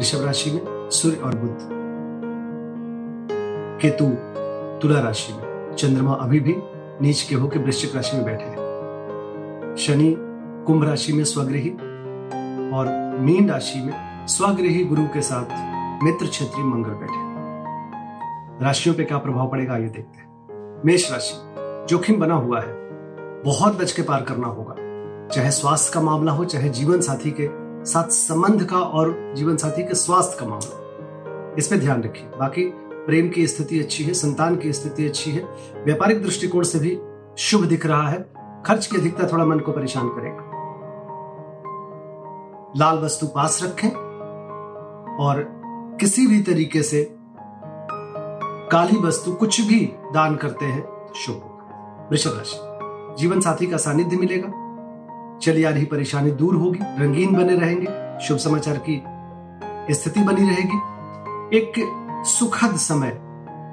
ऋषभ राशि में, सूर्य और बुध। केतु तुला राशि में, चंद्रमा अभी भी नीच के होकर वृश्चिक राशि में बैठे हैं। शनि कुंभ राशि में स्वगृही और मीन राशि में स्वगृही गुरु के साथ मित्र क्षेत्रीय मंगल बैठे राशियों पे क्या प्रभाव पड़ेगा, ये देखते हैं। मेष राशि, जोखिम बना हुआ है। बहुत बच के पार करना होगा। चाहे स्वास्थ्य का मामला हो, चाहे जीवन साथी के साथ संबंध का और जीवन साथी के स्वास्थ्य का मामला। इस पे ध्यान रखिए बाकी प्रेम की स्थिति अच्छी है, संतान की स्थिति अच्छी है। व्यापारिक दृष्टिकोण से भी शुभ दिख रहा है। खर्च की अधिकता थोड़ा मन को परेशान करेगा। लाल वस्तु पास रखें और किसी भी तरीके से काली वस्तु कुछ भी दान करते हैं तो शुभ होगा। वृषभ राशि। जीवन साथी का सानिध्य मिलेगा। चली आ रही परेशानी दूर होगी, रंगीन बने रहेंगे, शुभ समाचार की स्थिति बनी रहेगी। एक सुखद समय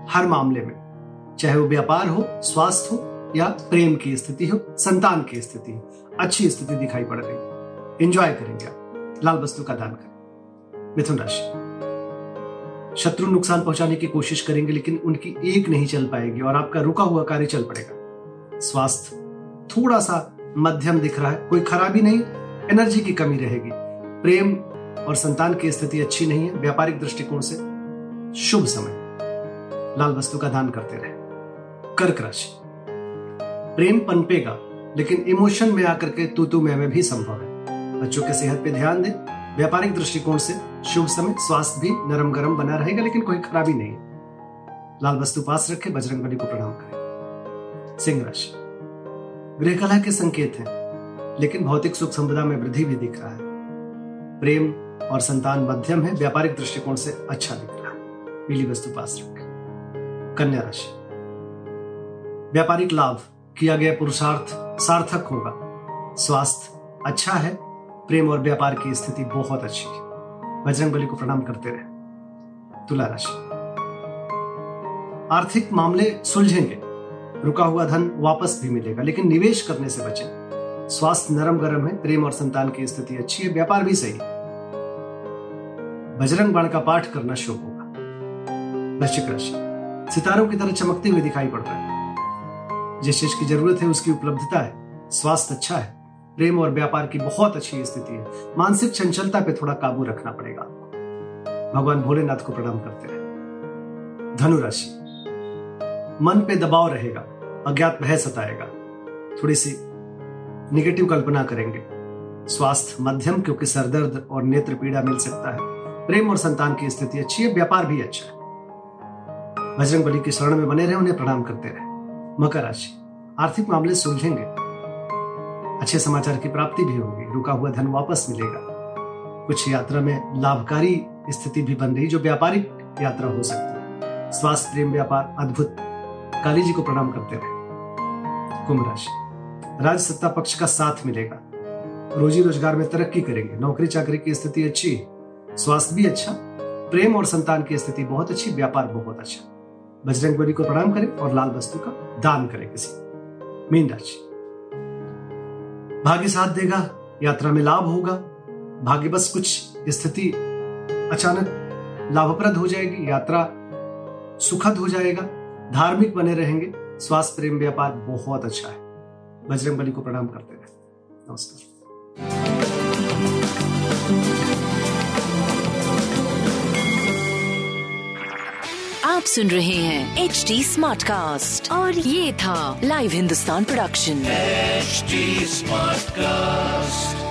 हर मामले में, चाहे वो व्यापार हो, स्वास्थ्य हो, या प्रेम की स्थिति हो, संतान की स्थिति हो, अच्छी स्थिति दिखाई पड़ रही है। एंजॉय करेंगे आप, लाल वस्तु का दान करें। मिथुन राशि। शत्रु नुकसान पहुँचाने की कोशिश करेंगे, लेकिन उनकी एक नहीं चल पाएगी और आपका रुका हुआ कार्य चल पड़ेगा। स्वास्थ्य, थोड़ा सा मध्यम दिख रहा है, कोई खराबी नहीं, एनर्जी की कमी रहेगी। प्रेम और संतान की स्थिति अच्छी नहीं है, व्यापारिक दृष्टिकोण से। शुभ समय। लाल वस्तु का दान करते रहे। कर्क राशि। प्रेम पनपेगा, लेकिन इमोशन में आकर के तू तू मैं भी संभव है। बच्चों के सेहत पे ध्यान दें। व्यापारिक दृष्टिकोण से शुभ समय, स्वास्थ्य भी नरम गरम बना रहेगा, लेकिन कोई खराबी नहीं। लाल वस्तु पास रखे बजरंग बली को प्रणाम करें। सिंह राशि। गृह कला के संकेत हैं, लेकिन भौतिक सुख संपदा में वृद्धि भी दिख रहा है। प्रेम और संतान मध्यम है, व्यापारिक दृष्टिकोण से अच्छा दिख रहा है। पीली वस्तु पास रखें। कन्या राशि। व्यापारिक लाभ, किया गया पुरुषार्थ सार्थक होगा। स्वास्थ्य अच्छा है, प्रेम और व्यापार की स्थिति बहुत अच्छी है। बजरंग बली को प्रणाम करते रहे। तुला राशि। आर्थिक मामले सुलझेंगे। रुका हुआ धन वापस भी मिलेगा, लेकिन निवेश करने से बचें। स्वास्थ्य नरम गरम है, प्रेम और संतान की स्थिति अच्छी है, व्यापार भी सही। बजरंग बाण का पाठ करना शुभ होगा। वृश्चिक राशि। सितारों की तरह चमकते हुए दिखाई पड़ रहा है। जिस चीज़ की ज़रूरत है, उसकी उपलब्धता है। स्वास्थ्य अच्छा है। प्रेम और व्यापार की बहुत अच्छी स्थिति है। मानसिक चंचलता पे थोड़ा काबू रखना पड़ेगा भगवान भोलेनाथ को प्रणाम करते रहे। धनुराशि मन पे दबाव रहेगा। अज्ञात भय सताएगा। थोड़ी सी निगेटिव कल्पना करेंगे। स्वास्थ्य, मध्यम, क्योंकि सरदर्द और नेत्र पीड़ा मिल सकता है। प्रेम और संतान की स्थिति अच्छी है, व्यापार भी अच्छा है। बजरंग बली के शरण में बने रहे, उन्हें प्रणाम करते रहे। मकर राशि। आर्थिक मामले सुलझेंगे। अच्छे समाचार की प्राप्ति भी होगी। रुका हुआ धन वापस मिलेगा। कुछ यात्रा में लाभकारी स्थिति भी बन रही, जो व्यापारिक यात्रा हो सकती है। स्वास्थ्य, प्रेम, व्यापार, अद्भुत काली जी को प्रणाम करते रहे कुंभ राशि। राज सत्ता पक्ष का साथ मिलेगा। रोजी रोज़गार में तरक्की करेंगे। नौकरी चाकरी की स्थिति अच्छी स्वास्थ्य भी अच्छा। प्रेम और संतान की स्थिति बहुत अच्छी। व्यापार बहुत अच्छा। बजरंग बली को प्रणाम करें और लाल वस्तु का दान करें किसी मीन राशि। भाग्य साथ देगा। यात्रा में लाभ होगा। भाग्य बस कुछ स्थिति अचानक लाभप्रद हो जाएगी। यात्रा सुखद हो जाएगा। धार्मिक बने रहेंगे। स्वास्थ्य प्रेम व्यापार बहुत अच्छा है। बजरंग बली को प्रणाम करते रहे। नमस्कार। आप सुन रहे हैं एच डी स्मार्ट कास्ट और ये था live Hindustan production smart Smartcast.